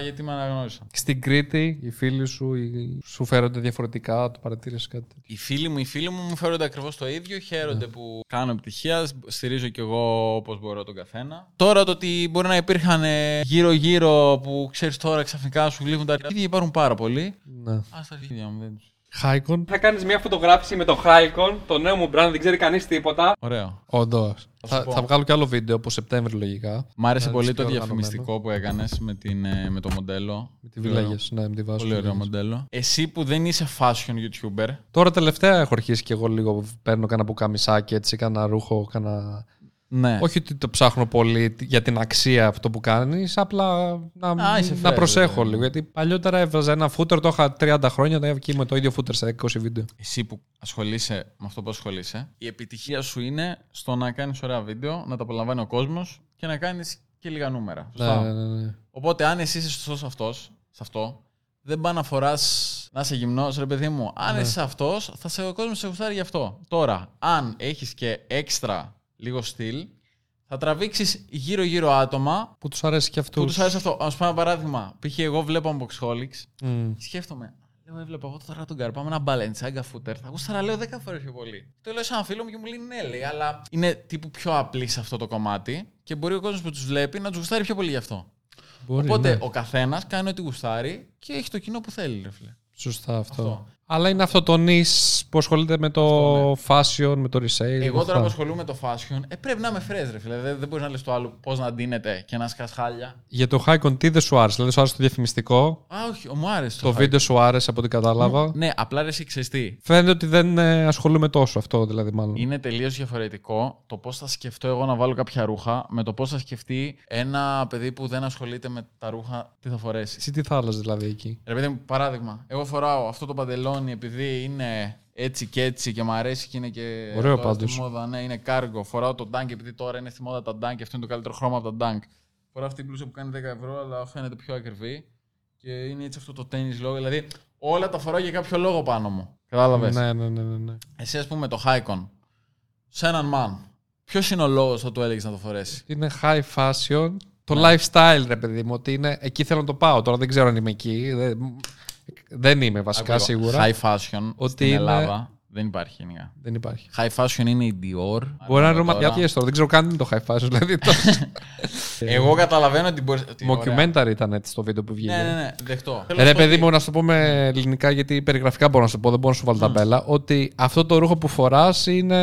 γιατί με αναγνώρισα. Και στην Κρήτη, οι φίλοι σου οι- σου φέρονται διαφορετικά, το παρατήρησες κάτι. τέτοιο; Οι φίλοι μου, οι φίλοι μου μου φέρονται ακριβώς το ίδιο. Χαίρονται που κάνω επιτυχίας. Στηρίζω κι εγώ όπως μπορώ τον καθένα. Τώρα το ότι μπορεί να υπήρχαν ε, γύρω-γύρω που ξέρεις τώρα ξαφνικά σου λείπουν τα ίδια υπάρχουν πάρα πολλοί. Ναι. Α τα αρχίδια μου δεν του. Χάικον. Θα κάνεις μια φωτογράφηση με το Χάικον, το νέο μου brand, δεν ξέρει κανείς τίποτα. Ωραίο. Όντως. σου Θα, πω. θα βγάλω κι άλλο βίντεο από Σεπτέμβριο λογικά. Μ' άρεσε Να πολύ δεις το πιο οργανωμένο. διαφημιστικό που έκανες με, την, ε, με το μοντέλο. Με τη Βιλέγε. Ναι, με τη βάση. Πολύ ωραίο μοντέλο. Εσύ που δεν είσαι fashion YouTuber, Τώρα τελευταία έχω αρχίσει κι εγώ λίγο. Παίρνω κανένα πουκαμισάκι έτσι, κάνα ρούχο, κάνα. Ναι. Όχι ότι το ψάχνω πολύ για την αξία αυτό που κάνεις, απλά να, Α, είσαι να fair, προσέχω δηλαδή. λίγο. Γιατί παλιότερα έβαζα ένα φούτερ, το είχα 30 χρόνια, το έβγαινε με το ίδιο φούτερ σε 20 βίντεο. Εσύ που ασχολείσαι με αυτό που ασχολείσαι, η επιτυχία σου είναι στο να κάνεις ωραία βίντεο, να τα απολαμβάνει ο κόσμος και να κάνεις και λίγα νούμερα. Ναι, Σωστά; ναι, ναι, ναι. Οπότε, αν εσύ είσαι σωστός σε αυτός, σε αυτό, δεν πάει να φοράς να είσαι γυμνός, ρε παιδί μου. Αν Ναι. είσαι αυτός, θα σε, ο κόσμος σε γουστάρει γι' αυτό. Τώρα, αν έχεις και έξτρα λίγο στυλ, θα τραβήξεις γύρω-γύρω άτομα Που τους αρέσει κι αυτούς. που τους αρέσει αυτό. Α πούμε ένα παράδειγμα. Π.χ. εγώ βλέπω Unboxholics Σκέφτομαι, λέω, έβλεπα εγώ τώρα τον Καρπά με ένα Balenciaga footer. Θα γούσταρα, λέω 10 φορές πιο πολύ. Το λέω σε έναν φίλο μου και μου λέει ναι, λέει, αλλά είναι τύπου πιο απλή σε αυτό το κομμάτι και μπορεί ο κόσμος που τους βλέπει να τους γουστάρει πιο πολύ γι' αυτό. Μπορεί, Οπότε ναι. ο καθένας κάνει ό,τι γουστάρει και έχει το κοινό που θέλει, ρε φίλε. Σωστά αυτό. Αυτό. Αλλά είναι αυτό το νης που ασχολείται με το fashion, με το resale. με Εγώ τώρα αυτά. που ασχολούμαι με το fashion, ε, πρέπει να είμαι φρέζ, ρε φίλε. Δεν, δεν μπορείς να λες το άλλο πώς να ντύνεται και να σκά χάλια. Για το Hikon τι δεν σου άρεσε, δηλαδή σου άρεσε το διαφημιστικό, Α, όχι, μου άρεσε. το hype. βίντεο σου άρεσε από ό,τι κατάλαβα. Ναι, απλά ρε, εσύ ξέρεις τι. Φαίνεται ότι δεν ε, ασχολούμαι τόσο αυτό, δηλαδή μάλλον. Είναι τελείως διαφορετικό το πώς θα σκεφτώ εγώ να βάλω κάποια ρούχα με το πώς θα σκεφτεί ένα παιδί που δεν ασχολείται με τα ρούχα τι θα φορέσει. Εσύ τι θα άλλαζες δηλαδή εκεί; Ρε παιδί μου, παράδειγμα, εγώ φοράω αυτό το παντελόνι επειδή είναι έτσι και έτσι και μου αρέσει και είναι και Ωραίο τώρα πάντως. στη μόδα. Ναι, είναι κάργο. Φοράω το dunk επειδή τώρα είναι στη μόδα τα dunk και αυτό είναι το καλύτερο χρώμα από τα dunk. Φοράω αυτή την μπλούζα που κάνει 10 ευρώ, αλλά φαίνεται πιο ακριβή. Και είναι έτσι αυτό το tennis λόγο. Δηλαδή, όλα τα φοράω για κάποιο λόγο πάνω μου. Κατάλαβες; Ναι, ναι, ναι, ναι, ναι. Εσύ, ας πούμε, το Hikon, σε έναν man, ποιος είναι ο λόγος που του έλεγες να το φορέσεις; Είναι high fashion. Το Ναι. lifestyle, ρε παιδί μου, ότι είναι εκεί θέλω να το πάω. Τώρα δεν ξέρω αν είμαι εκεί. Δεν, δεν είμαι βασικά Άκου λίγο. σίγουρα. High fashion Ότι στην είναι- Ελλάδα δεν υπάρχει γενικά. Δεν υπάρχει. High fashion είναι η Dior. Μπορεί να είναι Τώρα. ρωματιάτιες τώρα. Δεν ξέρω καν τι είναι το high fashion. Δηλαδή το... Εγώ καταλαβαίνω ότι μπορεί. ότι ωραία. Mockumentary ήταν έτσι στο βίντεο που βγήκε. Ναι, ναι, ναι, δεχτώ. Ε, Ρε παιδί μου, να σου το πούμε ελληνικά, γιατί περιγραφικά μπορώ να σου το πω, δεν μπορώ να σου βάλω ταμπέλα. Ότι αυτό το ρούχο που φοράς είναι.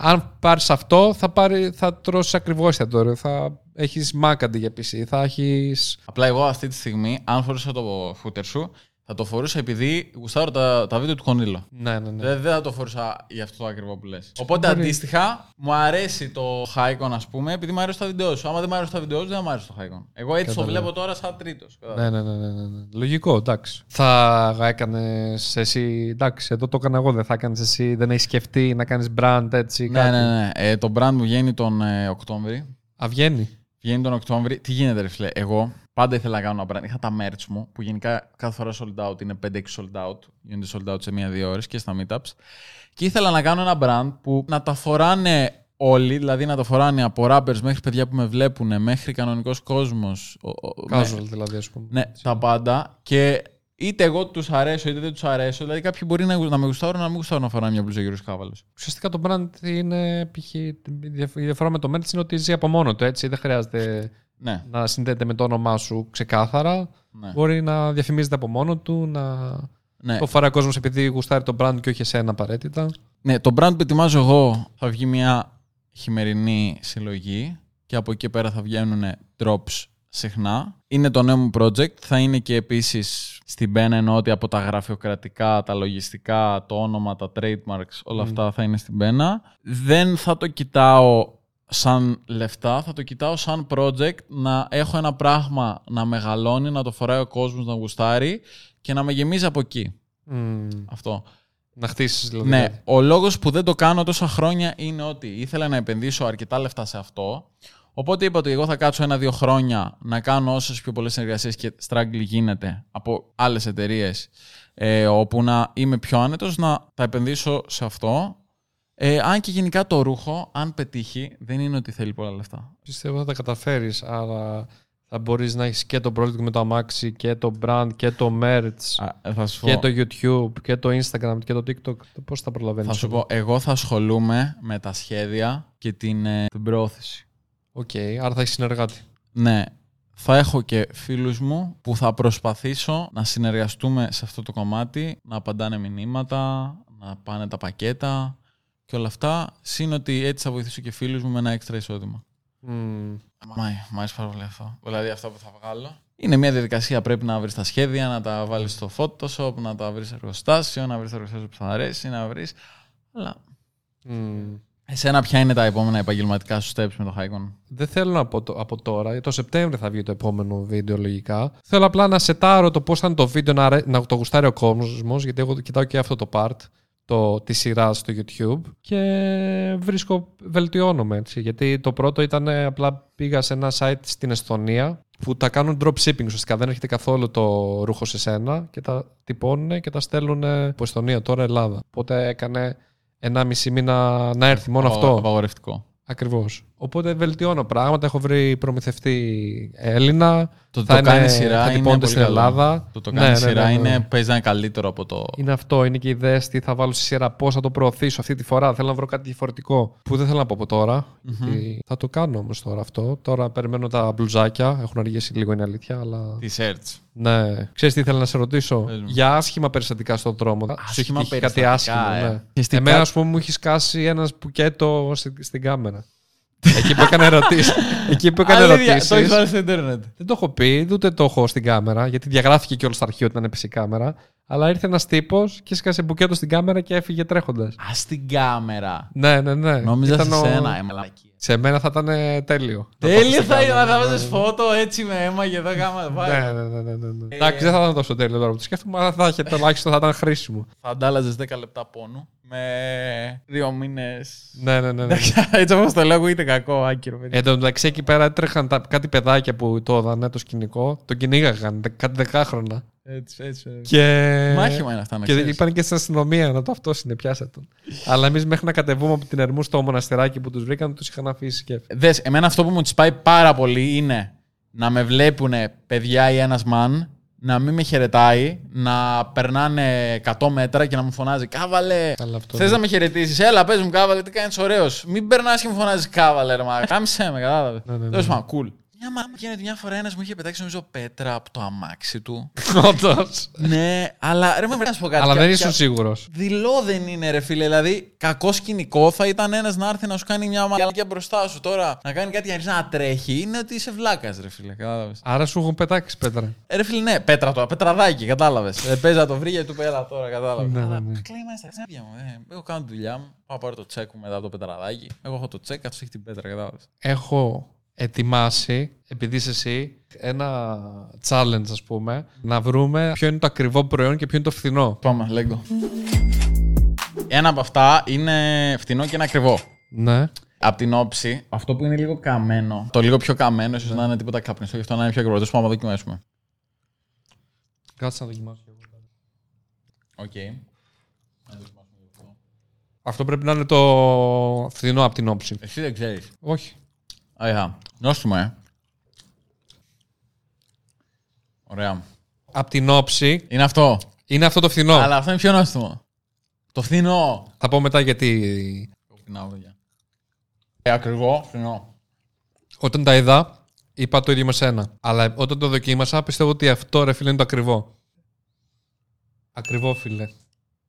Αν πάρεις αυτό, θα, πάρει, θα τρώσει ακριβώς εστιατόριο. Θα έχεις Mac αντί για PC. Θα έχει. Απλά εγώ αυτή τη στιγμή, αν φορούσα το φούτερ σου, θα το φορούσα επειδή γουστάρω τα, τα βίντεο του Κονίλο. Ναι, ναι, ναι. Δεν, δεν θα το φορούσα για αυτό το ακριβό που λες. Οπότε αντίστοιχα, μου αρέσει το Hikon, ας πούμε, επειδή μου αρέσει τα βίντεο σου. Άμα δεν μου αρέσει τα βίντεο σου, δεν μου αρέσει το Hikon. Εγώ έτσι το Καταλαβαίνω. βλέπω τώρα σαν τρίτος. Ναι, ναι, ναι, ναι, ναι, ναι. Λογικό, εντάξει. Θα έκανες εσύ. Εντάξει, εδώ το έκανα εγώ. Δεν θα έκανες εσύ. Δεν έχεις σκεφτεί να κάνεις brand έτσι. Ναι, κάτι; ναι, ναι. Ε, το brand μου βγαίνει τον ε, Οκτώβρη. Α, βγαίνει. Βγαίνει τον Οκτώβρη. Τι γίνεται, ρε φίλε. Εγώ πάντα ήθελα να κάνω ένα brand. Είχα τα merch μου που γενικά κάθε φορά sold out είναι 5-6 sold out. Γίνονται sold out σε μία-δύο ώρες και στα meetups. Και ήθελα να κάνω ένα brand που να τα φοράνε όλοι, δηλαδή να τα φοράνε από rappers μέχρι παιδιά που με βλέπουν, μέχρι κανονικός κόσμος. Casual δηλαδή, ας πούμε. Ναι, τα πάντα. Και είτε εγώ τους αρέσω είτε δεν τους αρέσω. Δηλαδή κάποιοι μπορεί να, να με γουστάρουν να μην γουστάρουν να φοράνε μια μπλουζα γύρω κάβαλο. Ουσιαστικά το brand είναι. π.χ. η διαφορά με το merch είναι ότι ζει από μόνο του έτσι. Δεν χρειάζεται Ναι, να συνδέεται με το όνομά σου ξεκάθαρα. ναι. Μπορεί να διαφημίζεται από μόνο του, να ναι. το φοράει ο κόσμος επειδή γουστάρει το brand και όχι εσένα απαραίτητα. Ναι, το brand που ετοιμάζω εγώ θα βγει μια χειμερινή συλλογή και από εκεί πέρα θα βγαίνουν drops συχνά. Είναι το νέο μου project. Θα είναι και επίσης στην πένα ενώ ότι από τα γραφειοκρατικά, τα λογιστικά, το όνομα, τα trademarks, όλα αυτά θα είναι στην πένα. Δεν θα το κοιτάω σαν λεφτά, θα το κοιτάω σαν project να έχω ένα πράγμα να μεγαλώνει, να το φοράει ο κόσμος, να γουστάρει και να με γεμίζει από εκεί. Μμμ. Αυτό. Να χτίσεις δηλαδή. Ναι, κάτι. ο λόγος που δεν το κάνω τόσα χρόνια είναι ότι ήθελα να επενδύσω αρκετά λεφτά σε αυτό. Οπότε είπα ότι εγώ θα κάτσω ένα-δύο χρόνια να κάνω όσες πιο πολλές συνεργασίες και struggle γίνεται από άλλες εταιρείες, ε, όπου να είμαι πιο άνετος, να τα επενδύσω σε αυτό. Ε, αν και γενικά το ρούχο, αν πετύχει, δεν είναι ότι θέλει πολλά λεφτά. Πιστεύω θα τα καταφέρεις, αλλά θα μπορείς να έχεις και το project με το αμάξι και το brand και το merch Α, ε, θα σου και πω, το YouTube και το Instagram και το TikTok. Πώς θα προλαβαίνεις. θα σου πω, εγώ θα ασχολούμαι με τα σχέδια και την, ε, την προώθηση. Οκ, άρα θα έχεις συνεργάτη. Ναι, θα έχω και φίλους μου που θα προσπαθήσω να συνεργαστούμε σε αυτό το κομμάτι, να απαντάνε μηνύματα, να πάνε τα πακέτα και όλα αυτά. Συν ότι έτσι θα βοηθήσω και φίλους μου με ένα έξτρα εισόδημα. Μμμ. Μ' μ' αρέσει πάρα πολύ αυτό. Δηλαδή αυτό που θα βγάλω. Είναι μια διαδικασία. Πρέπει να βρεις τα σχέδια, να τα βάλεις στο Photoshop, να τα βρεις εργοστάσιο, να βρεις το εργοστάσιο που θα αρέσει, να βρεις. Αλλά. Μμμ. Εσένα, ποια είναι τα επόμενα επαγγελματικά σου steps με το Haikon. Δεν θέλω να πω το, από τώρα, γιατί το Σεπτέμβριο θα βγει το επόμενο βίντεο λογικά. Θέλω απλά να σετάρω το πώς θα είναι το βίντεο, να, ρε- να το γουστάρει ο κόσμος, γιατί εγώ κοιτάω και αυτό το part το, τη σειρά στο YouTube και βρίσκω, βελτιώνομαι έτσι. Γιατί το πρώτο ήταν ε, απλά πήγα σε ένα site στην Εσθονία που τα κάνουν dropshipping ουσιαστικά. Δεν έρχεται καθόλου το ρούχο σε σένα και τα τυπώνουν και τα στέλνουν από Εσθονία τώρα Ελλάδα. Οπότε έκανε ένα μισή μήνα να έρθει μόνο αυτό. Απαγορευτικό. Ακριβώς. Οπότε βελτιώνω πράγματα. Έχω βρει προμηθευτή Έλληνα. Το Θα το κάνει είναι- σειρά θα είναι τυπώνεται πολύ στην καλό. Ελλάδα. Το το Ναι, κάνει ναι, σειρά ναι, ναι. είναι, παίζει να είναι καλύτερο από το. Είναι αυτό. Είναι και ιδέε τι θα βάλω στη σειρά, πώς θα το προωθήσω αυτή τη φορά. Θέλω να βρω κάτι διαφορετικό που δεν θέλω να πω από τώρα. γιατί Θα το κάνω όμως τώρα αυτό. Τώρα περιμένω τα μπλουζάκια. Έχουν αργήσει λίγο, είναι αλήθεια. Αλλά... Τη search. Ναι. Ξέρεις τι ήθελα να σε ρωτήσω; Πες μου. Για άσχημα περιστατικά στον δρόμο. Σου έχει Άσχημα τύχει κάτι περιστατικά, άσχημο. ε. Ναι. Και στην Εμένα, κα- ας πούμε, μου έχει σκάσει ένας μπουκέτο στη- στην κάμερα. Εκεί που έκανε ερωτήσεις. Εκεί που έκανε Αλήθεια, ερωτήσεις. Το έχεις βάλει στο Ιντερνετ. Δεν το έχω πει, ούτε το έχω στην κάμερα, γιατί διαγράφηκε και όλο στο αρχείο όταν έπεσε η κάμερα. Αλλά ήρθε ένας τύπος και σκάσε μπουκέτο στην κάμερα και έφυγε τρέχοντας. Α την κάμερα. Ναι, ναι, ναι. Νόμιζα Ήταν σε ο- σένα. ε, μαλακία. Σε μένα θα ήταν ε, τέλειο. Τέλειο θα ήταν ήταν να θα βάζεις φώτο έτσι με αίμα και εδώ γάμα. Ναι, ναι, ναι, ναι, ναι, ναι. Εντάξει, δεν θα ήταν τόσο τέλειο τώρα που το σκέφτομαι, αλλά θα είχε τουλάχιστον θα ήταν χρήσιμο. Θα αντάλλαζες 10 λεπτά πόνου με δύο μήνες. Ναι, ναι, ναι. ναι. Έτσι όπως το λέω, είτε κακό, άκυρο. παιδί. Εν τω μεταξύ εκεί πέρα έτρεχαν τα, κάτι παιδάκια που το έδανε το σκηνικό. Το κυνήγαγαν δε- κάτι δεκάχρονα. Έτσι, έτσι. έτσι. Και... Μάχημα είναι αυτά, να Και ξέρεις. είπαν και στην αστυνομία να το αυτό είναι, πιάσε τον. Αλλά εμείς μέχρι να κατεβούμε από την Ερμού στο μοναστεράκι που τους βρήκαν, τους είχαν αφήσει και. Δες, εμένα αυτό που μου τσιπάει πάρα πολύ είναι να με βλέπουν παιδιά ή ένας μαν, να μην με χαιρετάει, να περνάνε 100 μέτρα και να μου φωνάζει Κάβαλε, Καλά, αυτό θες ναι. να με χαιρετήσεις, έλα πες μου Κάβαλε, τι κάνεις ωραίος. Μην περνάς και μου φωνάζεις Κάβαλε ρε μα, κάμισε με, κατάλαβες. Ναι, ναι, ναι. Τέλος πάντων, cool. Μια μάμα γίνεται μια φορά ένας μου είχε πετάξει νομίζω πέτρα από το αμάξι του. Όντω. ναι, αλλά ρε μα να σου πω κάτι. Αλλά Κα- δεν κα- ήσουν σίγουρος. Δηλώ δεν είναι, ρε φίλε. Δηλαδή, κακό σκηνικό θα ήταν ένας να έρθει να σου κάνει μια μαλακία μπροστά σου. Τώρα να κάνει κάτι αρχίσει να τρέχει είναι ότι είσαι βλάκας, ρε φίλε. Κατάλαβες. Άρα σου έχουν πετάξει πέτρα. Ε, ρε φίλε, ναι, πέτρα τώρα, πετραδάκι, κατάλαβες. ε, παίζει να το βρει και του πέρα τώρα, κατάλαβες. Ναι, ναι, Αλλά ναι. κλαίμα στα ξάπια μου. Ε, εγώ κάνω τη δουλειά μου. Πάω να πάρω το τσέκ μου μετά από το πετραδάκι. Εγώ έχω το τσέκ, αυτό έχει την πέτρα, κατάλαβες. Έχω ετοιμάσει, επειδή είσαι εσύ, ένα challenge, ας πούμε, να βρούμε ποιο είναι το ακριβό προϊόν και ποιο είναι το φθηνό. Πάμε, λέγκο. Ένα από αυτά είναι φθηνό και είναι ακριβό. Ναι. Απ' την όψη, αυτό που είναι λίγο καμένο, το λίγο πιο καμένο, ίσως να είναι τίποτα καπνιστό, γι' αυτό να είναι πιο ακριβό. Τέλο πάμε να δοκιμάσουμε. Κάτσε να δοκιμάσω. Οκ. Αυτό πρέπει να είναι το φθηνό από την όψη. Εσύ δεν ξέρεις. Όχι. Αχα. Νόστιμο, ε. Ωραία. Από την όψη Είναι αυτό. είναι αυτό το φθηνό. Αλλά αυτό είναι πιο νόστιμο. Το φθηνό. Θα πω μετά γιατί Φθηνά, παιδιά. Ε, ακριβό, φθηνό. όταν τα είδα, είπα το ίδιο με σένα. Αλλά όταν το δοκίμασα, πιστεύω ότι αυτό ρε φίλε είναι το ακριβό. Ακριβό, φίλε.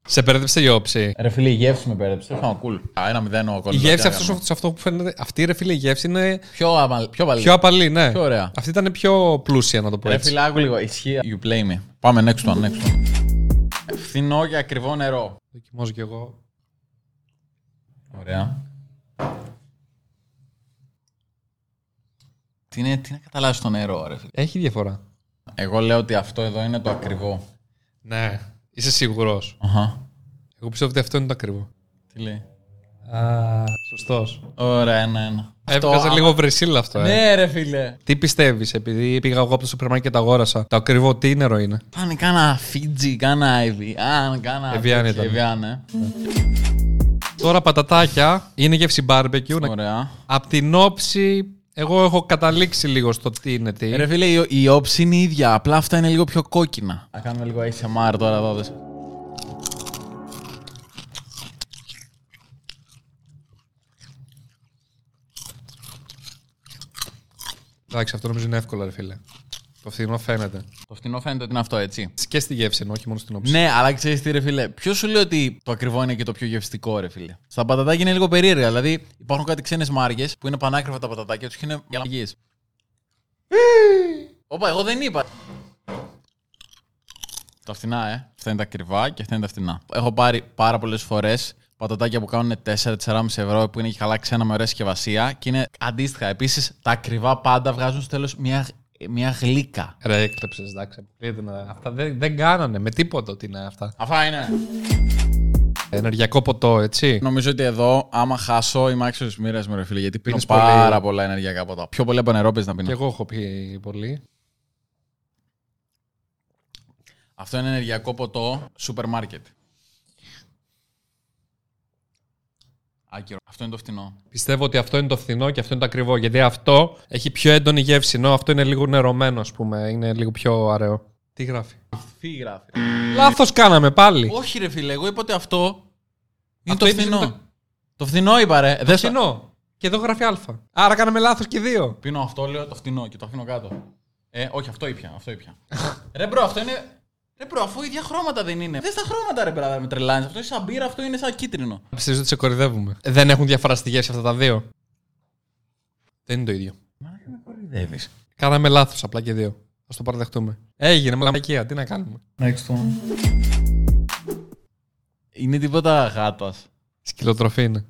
Σε περίπτωση η όψη. Ρε φίλε, η γεύση με πέρεψε. Φάμα, cool. Α, ένα μηδέν ο Η κόλλος. γεύση αυτός, σε αυτό που φαίνεται. Αυτή ρε φίλε η γεύση είναι Πιο, αμαλ- πιο βαλή. πιο απαλή, ναι. Πιο ωραία. Αυτή ήταν πιο πλούσια, να το πω Ρε έτσι. φίλε, άκου λίγο. Ισχύει. You play me. Πάμε next one, next one. Φθηνό και ακριβό νερό. Δοκιμάζω κι εγώ. Ωραία. Τι είναι, τι είναι καταλάβεις το νερό, ρε φίλε; Έχει διαφορά. Εγώ λέω ότι αυτό εδώ είναι το ακριβό. Ναι. Είσαι σίγουρος. Αχα. Εγώ πιστεύω ότι αυτό είναι το ακριβό. Τι λέει; Α, σωστός. Ωραία, ένα-ένα. Έβγαζε λίγο βρυσίλα αυτό, ε. Ναι, ρε φίλε. Τι πιστεύεις, επειδή πήγα εγώ από το σούπερ μάρκετ και τα αγόρασα. Το ακριβό τι νερό είναι; Πάνε κάνα Φίτζι, κάνα Evian, κάνα. Evian τέτοιο, ήταν. Evian, ε. Τώρα πατατάκια είναι γεύση barbecue. Να- Ωραία. Απ' την όψη, εγώ έχω καταλήξει λίγο στο τι είναι τι. Ρε φίλε, η, η όψη είναι η ίδια. Απλά αυτά είναι λίγο πιο κόκκινα. Θα κάνουμε λίγο ASMR τώρα εδώ. δες. Εντάξει, αυτό νομίζω είναι εύκολο, ρε φίλε. Το φθηνό φαίνεται. Το φτηνό φαίνεται ότι είναι αυτό, έτσι. Και στη γεύση εννοώ, όχι μόνο στην όψη. Ναι, αλλά ξέρεις τι, ρε φίλε. Ποιος σου λέει ότι το ακριβό είναι και το πιο γευστικό, ρε φίλε; Στα πατατάκια είναι λίγο περίεργα. Δηλαδή, υπάρχουν κάτι ξένες μάργες που είναι πανάκριβα τα πατατάκια τους και είναι για λαγίες. Όπα, εγώ δεν είπα. Τα φθηνά, ε. Αυτά είναι τα ακριβά και αυτά είναι τα φθηνά. Έχω πάρει πάρα πολλές φορές πατατάκια που κάνουν 4-4,5 ευρώ που είναι και καλά ξένα με ωραία συσκευασία και είναι αντίστοιχα. Επίσης, τα ακριβά πάντα βγάζουν στο τέλος μια, μια γλύκα. Ρε, έκλεψες, εντάξει. αποκλείεται να- Αυτά δεν, δεν κάνανε με τίποτα ότι είναι αυτά. Αυτά είναι. Ενεργειακό ποτό, έτσι. Νομίζω ότι εδώ, άμα χάσω, είμαι άξιος τη μοίρα μου, ρε φίλε. Γιατί πίνω Πίνεις πάρα πολύ. πολλά ενεργειακά ποτά. Πιο πολύ από νερό παίζει να πίνω. Και εγώ έχω πει πολύ. Αυτό είναι ενεργειακό ποτό σούπερ μάρκετ. Άκυρο. Αυτό είναι το φτηνό. Πιστεύω ότι αυτό είναι το φθηνό και αυτό είναι το ακριβό. Γιατί αυτό έχει πιο έντονη γεύση, ενώ αυτό είναι λίγο νερωμένο, ας πούμε. Είναι λίγο πιο αραιό. Τι γράφει; Τι γράφει. Λάθος κάναμε πάλι. Όχι, ρε φίλε, εγώ είπα ότι αυτό είναι Αυτό το είναι φθηνό. το- Το φθηνό είπα, ρε. Δεν στο- Φθηνό. Και εδώ γράφει Α. Άρα κάναμε λάθος και δύο. Πίνω αυτό, λέω το φθηνό και το αφήνω κάτω. Ε, όχι, αυτό ήπια. Αυτό ήπια. ρε bro, αυτό είναι. Ρε bro, αφού ίδια χρώματα δεν είναι. Δεν στα χρώματα, ρε bro, με τρελάνεις. Αυτό είναι σαν μπύρα, αυτό είναι σαν κίτρινο. Πιστεύω ότι σε κορυδεύουμε. Δεν έχουν διαφορά στη γεύση αυτά τα δύο. Δεν είναι το ίδιο. Κορυδεύεις. Κάναμε λάθος απλά και δύο. Α το παραδεχτούμε. Έγινε μαλακία. Τι να κάνουμε. Είναι τίποτα γάτα. Σκυλοτροφή είναι.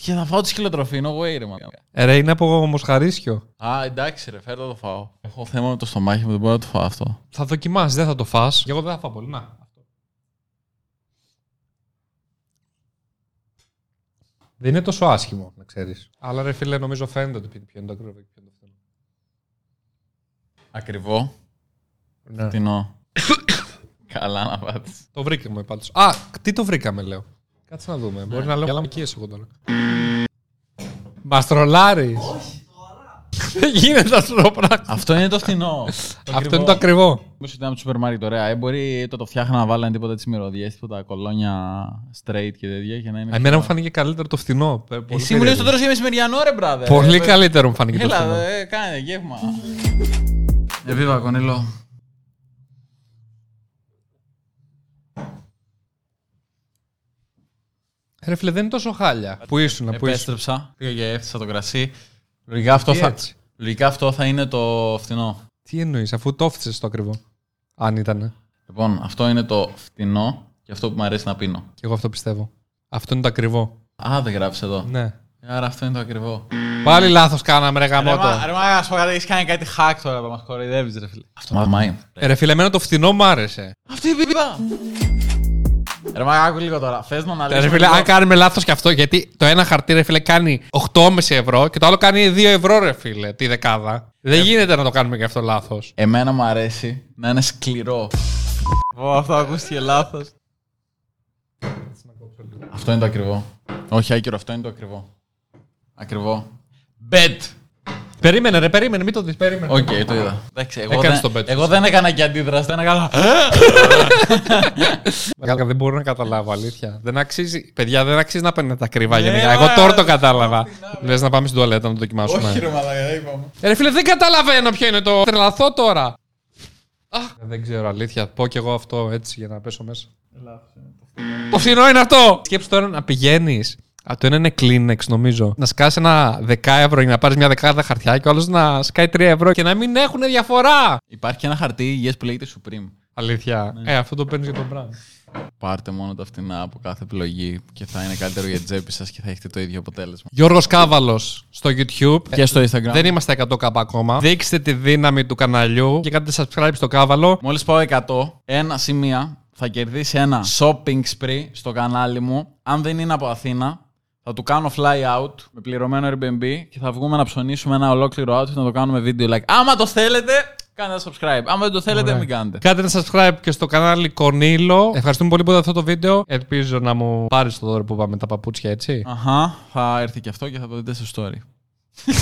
Και θα φάω τη σκυλοτροφή, no way, ρε, man. Ε, ρε, είναι από μοσχαρίσιο. Α, εντάξει, ρε, φέρω το φάω. Έχω θέμα με το στομάχι μου, δεν μπορώ να το φάω αυτό. Θα δοκιμάσει, δεν θα το φας. Και εγώ δεν θα φάω πολύ. Να. αυτό. Δεν είναι τόσο άσχημο, να ξέρεις. Αλλά ρε φίλε, νομίζω φαίνεται ότι ποιο είναι το ακριβό και ποιο είναι το φθηνό. Ακριβό. Ναι. Φτηνό. Καλά να πάτε. Το βρήκαμε πάντως. Α, τι το βρήκαμε, λέω. Κάτσε να δούμε. Μπορεί να λέω γαλαμικίες εγώ τώρα. Μα τρολάρει. Δεν γίνεται αυτό το πράγμα. Αυτό είναι το φθηνό. Αυτό είναι το ακριβώ. Μήπω ήταν από το σούπερ μάρκετ, ωραία. Ε, μπορεί το το φτιάχνα να βάλανε τίποτα έτσι μυρωδιές, τίποτα κολόνια straight και τέτοια και να είναι. Εμένα μου φάνηκε καλύτερο το φθηνό. Ε, πολύ Εσύ μου λες το περίεργο. τώρα για μεσημεριανό, ρε μπράδε. Πολύ καλύτερο μου φάνηκε το φθηνό. Έλα, ε, κάνε γεύμα. Εβίβα, Κονίλο. Ρε φίλε, δεν είναι τόσο χάλια. Πού ήσουν, πού ήσουν. Επέστρεψα, πήγα και έφτιασα το κρασί. Λογικά αυτό, Τι θα, έτσι; λογικά αυτό θα είναι το φθηνό. Τι εννοείς, αφού το έφτιαξες το ακριβό. Αν ήταν. Λοιπόν, αυτό είναι το φθηνό και αυτό που μου αρέσει να πίνω. Και εγώ αυτό πιστεύω. Αυτό είναι το ακριβό. Α, δεν γράφει εδώ. Ναι. Άρα αυτό είναι το ακριβό. Πάλι λάθος κάναμε, ρε γαμότο. Ρε μα, να σου πω κάτι, έχεις κάνει κάτι hack τώρα που μας κοροϊδεύεις ρε φίλε. Αυτό μαμάει. Ε, ρε φίλε, εμένα το φθηνό μου άρεσε. Αυτή η πίπα. Ρε μα, άκου λίγο τώρα. Θες να Ε, αναλύσουμε Ρε φίλε, λίγο- αν κάνουμε λάθος και αυτό, γιατί το ένα χαρτί, ρε φίλε, κάνει 8,5 ευρώ και το άλλο κάνει 2 ευρώ, ρε φίλε, τη δεκάδα. Δεν γίνεται να το κάνουμε και αυτό λάθος. Εμένα μου αρέσει να είναι σκληρό. Πω, αυτό ακούστηκε λάθος. Αυτό είναι το ακριβό. Όχι, άκυρο, αυτό είναι το ακριβό. Ακριβό. Bet. Περίμενε, ρε, περίμενε, μην το δεις, περίμενε. Οκ, το είδα. Εντάξει, εγώ, Έκανες δεν, τον bet. εγώ δεν έκανα και αντίδραση, δεν έκανα. Καλά, δεν μπορώ να καταλάβω, αλήθεια. Δεν αξίζει, παιδιά, δεν αξίζει να παίρνετε τα ακριβά Ναι, γενικά. Εγώ τώρα το κατάλαβα. Λες να πάμε στην τουαλέτα να το δοκιμάσουμε. Όχι, ρε μαλάκα, δεν είπαμε. Ε, Ρε φίλε, δεν καταλαβαίνω ποιο είναι το. Τρελαθώ τώρα. Α, δεν ξέρω, αλήθεια. Πω κι εγώ αυτό έτσι για να πέσω μέσα. Το φθηνό είναι αυτό! Σκέψου τώρα να πηγαίνεις. Το ένα είναι Kleenex, νομίζω. Να σκάσει ένα 10 ευρώ για να πάρεις μια δεκάδα χαρτιά και ο άλλος να σκάει 3 ευρώ και να μην έχουν διαφορά. Υπάρχει και ένα χαρτί υγιές που λέγεται Supreme. Αλήθεια. Ε, αυτό το παίρνεις για τον brand. Πάρτε μόνο τα φτηνά από κάθε επιλογή και θα είναι καλύτερο για την τσέπη σας και θα έχετε το ίδιο αποτέλεσμα. Γιώργος Κάβαλος στο YouTube. Και στο Instagram. Δεν είμαστε 100k ακόμα. Δείξτε τη δύναμη του καναλιού και κάντε subscribe στο κάβαλο. Μόλις πάω 100, ένα σημεία θα κερδίσει ένα shopping spree στο κανάλι μου. Αν δεν είναι από Αθήνα, θα του κάνω fly out με πληρωμένο Airbnb και θα βγούμε να ψωνίσουμε ένα ολόκληρο outfit να το κάνουμε video like. Άμα το θέλετε, κάντε ένα subscribe. Άμα δεν το θέλετε, Ωραία. μην κάνετε. Κάντε ένα subscribe και στο κανάλι Κονίλο. Ευχαριστούμε πολύ που είδατε αυτό το βίντεο. Ελπίζω να μου πάρεις το δώρο που πάμε τα παπούτσια, έτσι. Αχα, θα έρθει και αυτό και θα το δείτε στο story.